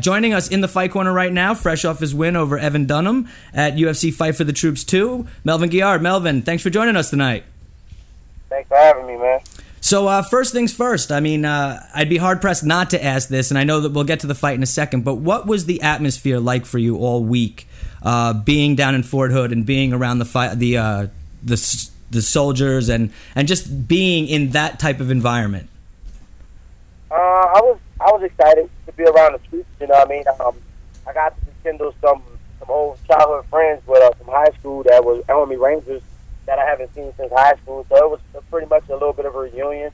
Joining us in the fight corner right now, fresh off his win over Evan Dunham at UFC Fight for the Troops 2, Melvin Guillard. Melvin, thanks for joining us tonight. Thanks for having me, man. So, uh, first things first, I mean, uh, I'd be hard pressed not to ask this, and I know that we'll get to the fight in a second, but what was the atmosphere like for you all week, uh, being down in Fort Hood and being around the fight, the, uh, the, the soldiers and, and just being in that type of environment? Uh, I was I was excited be around the streets. You know what I mean? Um, I got to rekindle some some old childhood friends with uh, from high school that was Army Rangers that I haven't seen since high school. So it was pretty much a little bit of a reunion.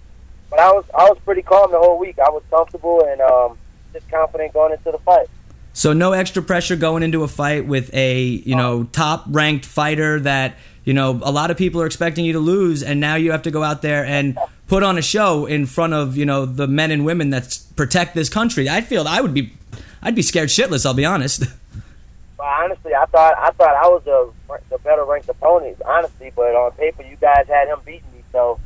But I was I was pretty calm the whole week. I was comfortable and um, just confident going into the fight. So no extra pressure going into a fight with a you know top ranked fighter that you know a lot of people are expecting you to lose, and now you have to go out there and put on a show in front of you know the men and women that protect this country. I feel I would be, I'd be scared shitless. I'll be honest. Well, honestly, I thought I thought I was the the better ranked opponent, honestly. But on paper, you guys had him beating me. So,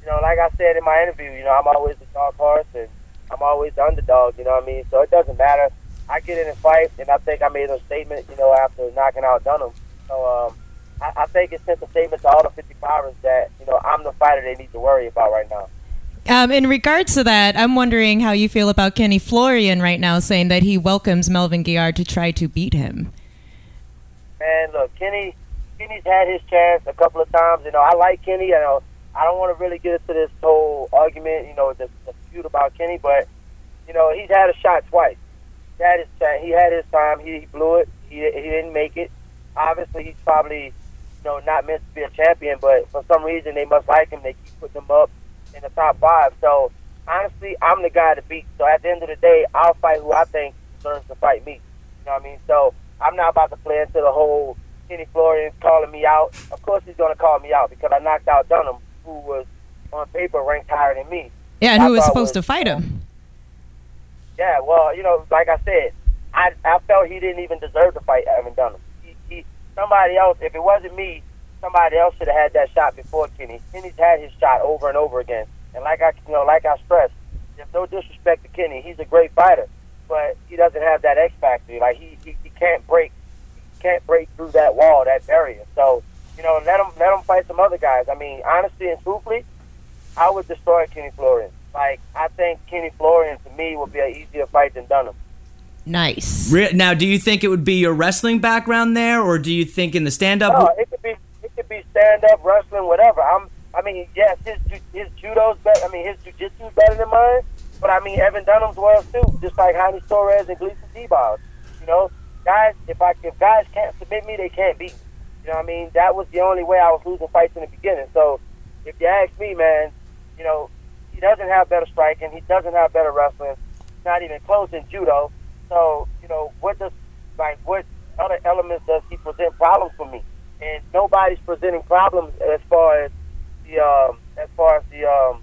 you know, like I said in my interview, you know, I'm always the dark horse and I'm always the underdog. You know what I mean? So it doesn't matter. I get in a fight, and I think I made a statement, you know, after knocking out Dunham. So um, I, I think it sent a statement to all the 55ers that you know I'm the fighter they need to worry about right now. Um, in regards to that, I'm wondering how you feel about Kenny Florian right now saying that he welcomes Melvin Guillard to try to beat him. Man, look, Kenny, Kenny's had his chance a couple of times. You know, I like Kenny. You know, I don't want to really get into this whole argument, you know, the dispute about Kenny, but you know, he's had a shot twice. He had his He had his time. He, he blew it. He he didn't make it. Obviously, he's probably you know not meant to be a champion, but for some reason they must like him. They keep putting him up in the top five. So honestly, I'm the guy to beat. So at the end of the day, I'll fight who I think deserves to fight me. You know what I mean? So I'm not about to play into the whole Kenny Florian calling me out. Of course, he's going to call me out because I knocked out Dunham, who was on paper ranked higher than me. Yeah, and who was supposed was, to fight him? Yeah, well, you know, like I said, I I felt he didn't even deserve to fight Evan Dunham. He, he somebody else. If it wasn't me, somebody else should have had that shot before Kenny. Kenny's had his shot over and over again. And like I, you know, like I stressed, there's no disrespect to Kenny. He's a great fighter, but he doesn't have that X factor. Like he, he, he can't break, he can't break through that wall, that barrier. So, you know, let him, let him fight some other guys. I mean, honestly and truthfully, I would destroy Kenny Florian. Like I think Kenny Florian to me would be an easier fight than Dunham. Nice. Now, do you think it would be your wrestling background there, or do you think in the stand-up? No, it could be could be stand up wrestling, whatever. I'm. I mean, yes, his his judo's better. I mean, his jujitsu's better than mine. But I mean, Evan Dunham's well too, just like Jaime Torres and Gleison Tibau. You know, guys, if I if guys can't submit me, they can't beat me. You know what I mean? That was the only way I was losing fights in the beginning. So, if you ask me, man, you know, he doesn't have better striking. He doesn't have better wrestling. Not even close in judo. So, you know, what does like what other elements does he present problems for me? And nobody's presenting problems as far as the um, as far as the um,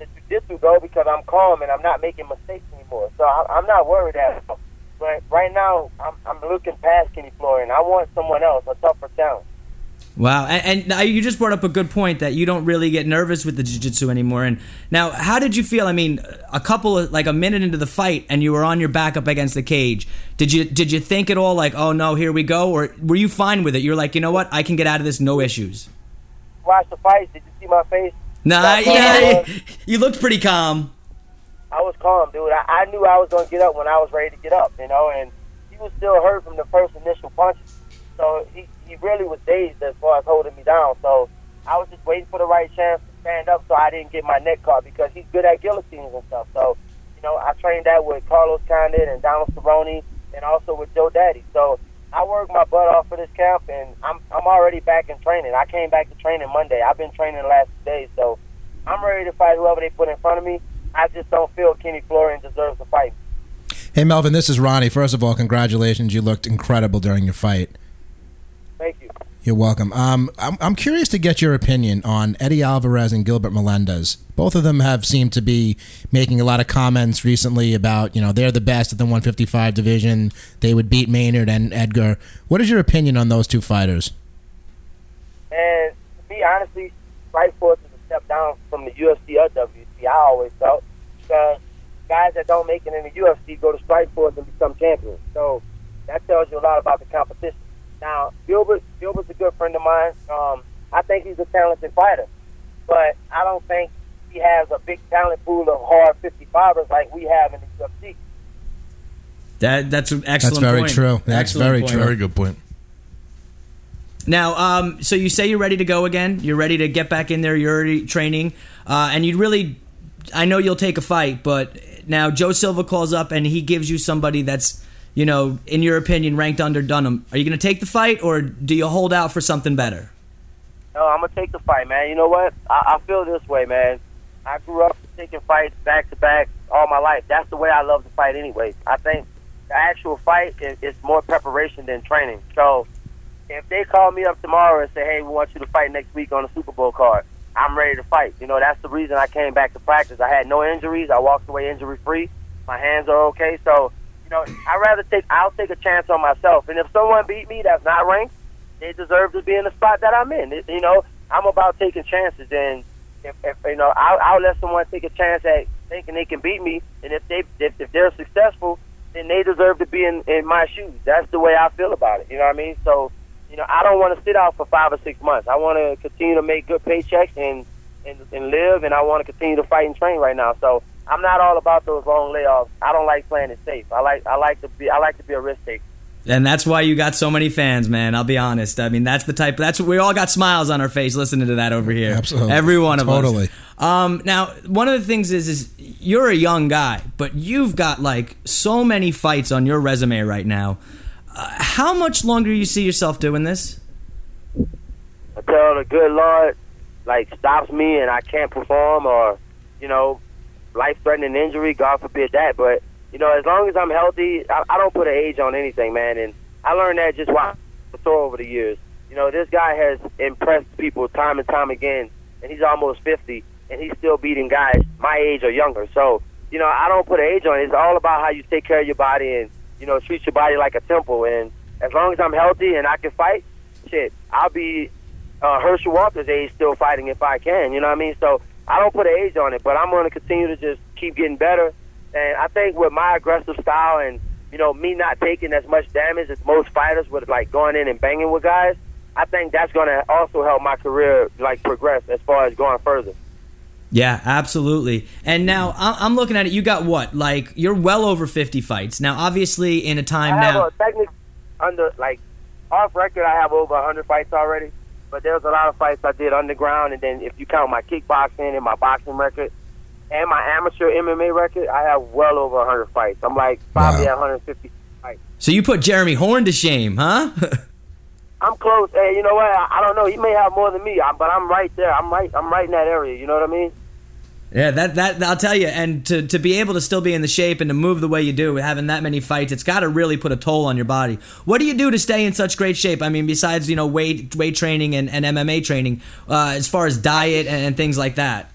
the jujitsu go because I'm calm and I'm not making mistakes anymore. So I, I'm not worried at all. But right now, I'm, I'm looking past Kenny Florian. I want someone else, a tougher talent. Wow, and, and, you just brought up a good point that you don't really get nervous with the jiu-jitsu anymore. And now, how did you feel? I mean, a couple of like a minute into the fight, and you were on your back up against the cage. Did you did you think at all like, oh no, here we go, or were you fine with it? You're like, you know what, I can get out of this, no issues. Watch the fight. Did you see my face? Nah, yeah, you looked pretty calm. I was calm, dude. I, I knew I was gonna get up when I was ready to get up, you know, and he was still hurt from the first initial punches. So he, he really was dazed as far as holding me down. So I was just waiting for the right chance to stand up so I didn't get my neck caught because he's good at guillotines and stuff. So, you know, I trained that with Carlos Condit and Donald Cerrone and also with Joe Daddy. So I worked my butt off for this camp and I'm I'm already back in training. I came back to training Monday. I've been training the last two days, so I'm ready to fight whoever they put in front of me. I just don't feel Kenny Florian deserves to fight. Hey Melvin, this is Ronnie. First of all, congratulations. You looked incredible during your fight. You're welcome. Um, I'm, I'm curious to get your opinion on Eddie Alvarez and Gilbert Melendez. Both of them have seemed to be making a lot of comments recently about, you know, they're the best at the 155 division. They would beat Maynard and Edgar. What is your opinion on those two fighters? And to be honestly, Strikeforce is a step down from the UFC or WEC. I always felt because guys that don't make it in the UFC go to Strikeforce and become champions. So that tells you a lot about the competition. Now, Gilbert, Gilbert's a good friend of mine. Um, I think he's a talented fighter, but I don't think he has a big talent pool of hard 55ers like we have in the UFC. That that's an excellent. That's very point. true. That's Excellent very point. true. Very good point. Now, um, so you say you're ready to go again. You're ready to get back in there. You're already training, uh, and you really. I know you'll take a fight, but now Joe Silva calls up and he gives you somebody that's, you know, in your opinion, ranked under Dunham. Are you going to take the fight, or do you hold out for something better? No, I'm gonna take the fight, man. You know what? I, I feel this way, man. I grew up taking fights back to back all my life. That's the way I love to fight, anyway. I think the actual fight is, is more preparation than training. So, if they call me up tomorrow and say, "Hey, we want you to fight next week on the Super Bowl card," I'm ready to fight. You know, that's the reason I came back to practice. I had no injuries. I walked away injury free. My hands are okay. So, you know, I rather take. I'll take a chance on myself. And if someone beat me that's not ranked, they deserve to be in the spot that I'm in. You know, I'm about taking chances, and if, if you know, I'll, I'll let someone take a chance at thinking they can beat me, and if they if, if they're successful, then they deserve to be in in my shoes. That's the way I feel about it. You know what I mean? So, you know, I don't want to sit out for five or six months. I want to continue to make good paychecks and and, and live, and I want to continue to fight and train right now. So. I'm not all about those long layoffs. I don't like playing it safe. I like I like to be I like to be a risk taker. And that's why you got so many fans, man. I'll be honest. I mean, that's the type. That's we all got smiles on our face listening to that over here. Absolutely. every one of Totally. us. Um, now, one of the things is, is you're a young guy, but you've got like so many fights on your resume right now. Uh, how much longer you see yourself doing this? until the good Lord like stops me and I can't perform or you know life threatening injury. God forbid that. But you know, as long as I'm healthy, I, I don't put an age on anything, man. And I learned that just watching Couture over the years. You know, this guy has impressed people time and time again, and he's almost 50, and he's still beating guys my age or younger. So, you know, I don't put an age on it. It's all about how you take care of your body and, you know, treat your body like a temple. And as long as I'm healthy and I can fight, shit, I'll be uh, Herschel Walker's age still fighting if I can. You know what I mean? So I don't put an age on it, but I'm going to continue to just keep getting better. And I think with my aggressive style and you know me not taking as much damage as most fighters with like going in and banging with guys, I think that's going to also help my career like progress as far as going further. Yeah, absolutely. And now I'm looking at it. You got what? Like you're well over 50 fights now. Obviously, in a time now. under like off record. I have over 100 fights already, but there was a lot of fights I did underground, and then if you count my kickboxing and my boxing record and my amateur MMA record, I have well over 100 fights. I'm like probably Wow. at 150 fights. So you put Jeremy Horn to shame, huh? I'm close. Hey, you know what? I, I don't know. He may have more than me, I, but I'm right there. I'm right. I'm right in that area. You know what I mean? Yeah, that that I'll tell you, and to to be able to still be in the shape and to move the way you do, having that many fights, it's got to really put a toll on your body. What do you do to stay in such great shape? I mean, besides you know weight weight training and, and MMA training, uh, as far as diet and, and things like that.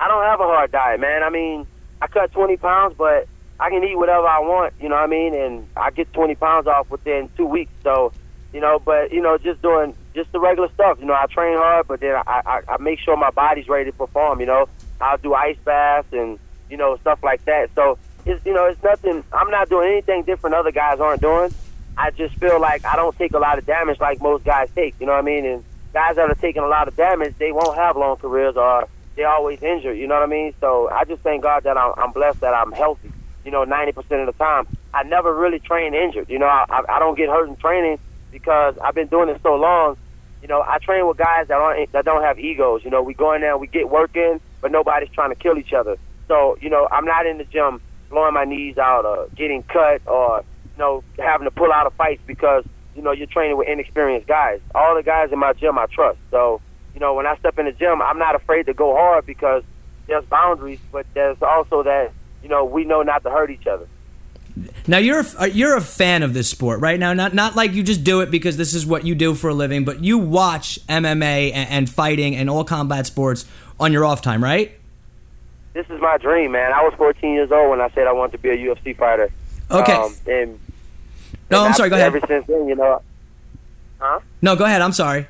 I don't have a hard diet, man. I mean, I cut 20 pounds, but I can eat whatever I want. You know what I mean? And I get 20 pounds off within two weeks. So, you know, but you know, just doing just the regular stuff. You know, I train hard, but then I I, I make sure my body's ready to perform. You know, I'll do ice baths and you know stuff like that. So it's you know it's nothing. I'm not doing anything different other guys aren't doing. I just feel like I don't take a lot of damage like most guys take. You know what I mean? And guys that are taking a lot of damage, they won't have long careers or they're always injured. You know what I mean? So I just thank God that I'm, I'm blessed that I'm healthy. You know, 90% of the time, I never really train injured. You know, I I don't get hurt in training because I've been doing it so long. You know, I train with guys that aren't that don't have egos. You know, we go in there, we get work in, but nobody's trying to kill each other. So you know, I'm not in the gym blowing my knees out or getting cut or you know having to pull out of fights because you know you're training with inexperienced guys. All the guys in my gym I trust. So you know, when I step in the gym, I'm not afraid to go hard because there's boundaries, but there's also that you know we know not to hurt each other. Now you're a, uh, you're a fan of this sport right now. Not not like you just do it because this is what you do for a living, but you watch MMA and, and fighting and all combat sports on your off time, right? This is my dream, man. I was 14 years old when I said I wanted to be a UFC fighter. Okay. Um, and No, and I'm sorry. Go ahead. Ever since then, you know, huh? No, go ahead. I'm sorry.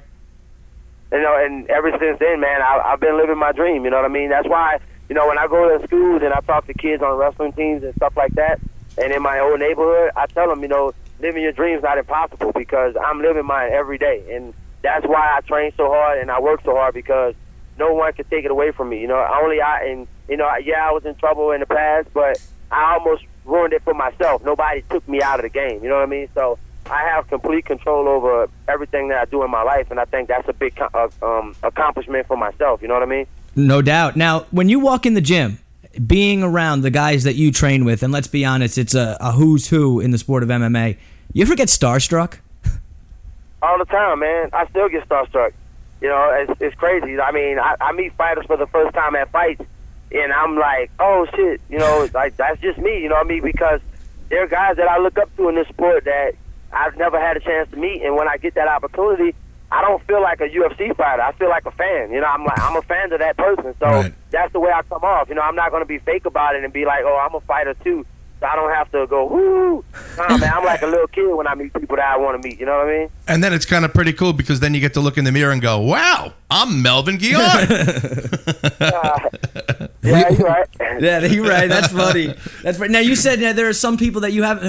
you know, and ever since then, man, I, I've been living my dream. You know what I mean? That's why you know, when I go to schools and I talk to kids on wrestling teams and stuff like that, and in my old neighborhood, I tell them, you know, living your dreams not impossible because I'm living mine every day, and that's why I train so hard and I work so hard because no one can take it away from me. You know, only I and you know, yeah, I was in trouble in the past, but I almost ruined it for myself. Nobody took me out of the game. You know what I mean? So I have complete control over everything that I do in my life, and I think that's a big uh, um, accomplishment for myself. You know what I mean? No doubt. Now, when you walk in the gym, being around the guys that you train with, and let's be honest, it's a, a who's who in the sport of MMA. You ever get starstruck? All the time, man. I still get starstruck. You know, it's, it's crazy. I mean, I, I meet fighters for the first time at fights, and I'm like, oh shit, you know, like that's just me. You know what I mean? Because there are guys that I look up to in this sport that I've never had a chance to meet, and when I get that opportunity, I don't feel like a UFC fighter. I feel like a fan. You know, I'm like I'm a fan of that person. So Right. that's the way I come off. You know, I'm not going to be fake about it and be like, oh, I'm a fighter too. So I don't have to go, whoo. Nah, man, I'm like a little kid when I meet people that I want to meet. You know what I mean? And then it's kind of pretty cool because then you get to look in the mirror and go, "Wow, I'm Melvin Guillard." Yeah, you're right. Yeah, you're right. That's funny. That's right. Now you said that there are some people that you have.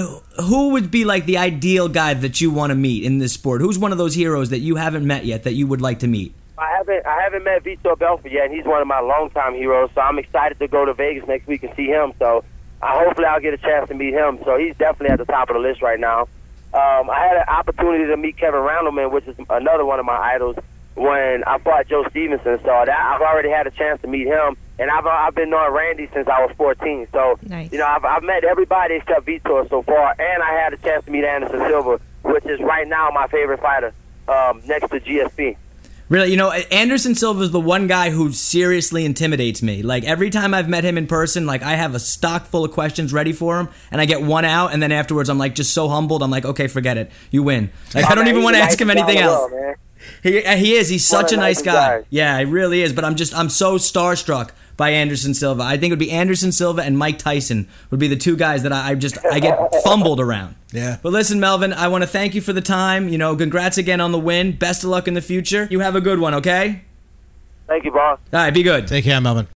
Who would be like the ideal guy that you want to meet in this sport? Who's one of those heroes that you haven't met yet that you would like to meet? I haven't I haven't met Vitor Belfort yet, and he's one of my longtime heroes. So I'm excited to go to Vegas next week and see him. So I hopefully I'll get a chance to meet him. So he's definitely at the top of the list right now. Um, I had an opportunity to meet Kevin Randleman, which is another one of my idols, when I fought Joe Stevenson. So that, I've already had a chance to meet him, and I've I've been knowing Randy since I was 14. So Nice. you know I've, I've met everybody except Vitor so far, and I had a chance to meet Anderson Silva, which is right now my favorite fighter, um, next to GSP. Really, you know, Anderson Silva is the one guy who seriously intimidates me. Like every time I've met him in person, like I have a stock full of questions ready for him, and I get one out, and then afterwards I'm like just so humbled. I'm like, okay, forget it, you win. Like I Oh, don't man, even want to ask him anything else. world. He uh, he is. He's such of a the nice nicest guy. Yeah, he really is. But I'm just I'm so starstruck by Anderson Silva. I think it would be Anderson Silva and Mike Tyson would be the two guys that I, I just I get fumbled around. Yeah. But listen, Melvin, I want to thank you for the time. You know, congrats again on the win. Best of luck in the future. You have a good one, okay? Thank you, boss. All right, be good. Take care, Melvin.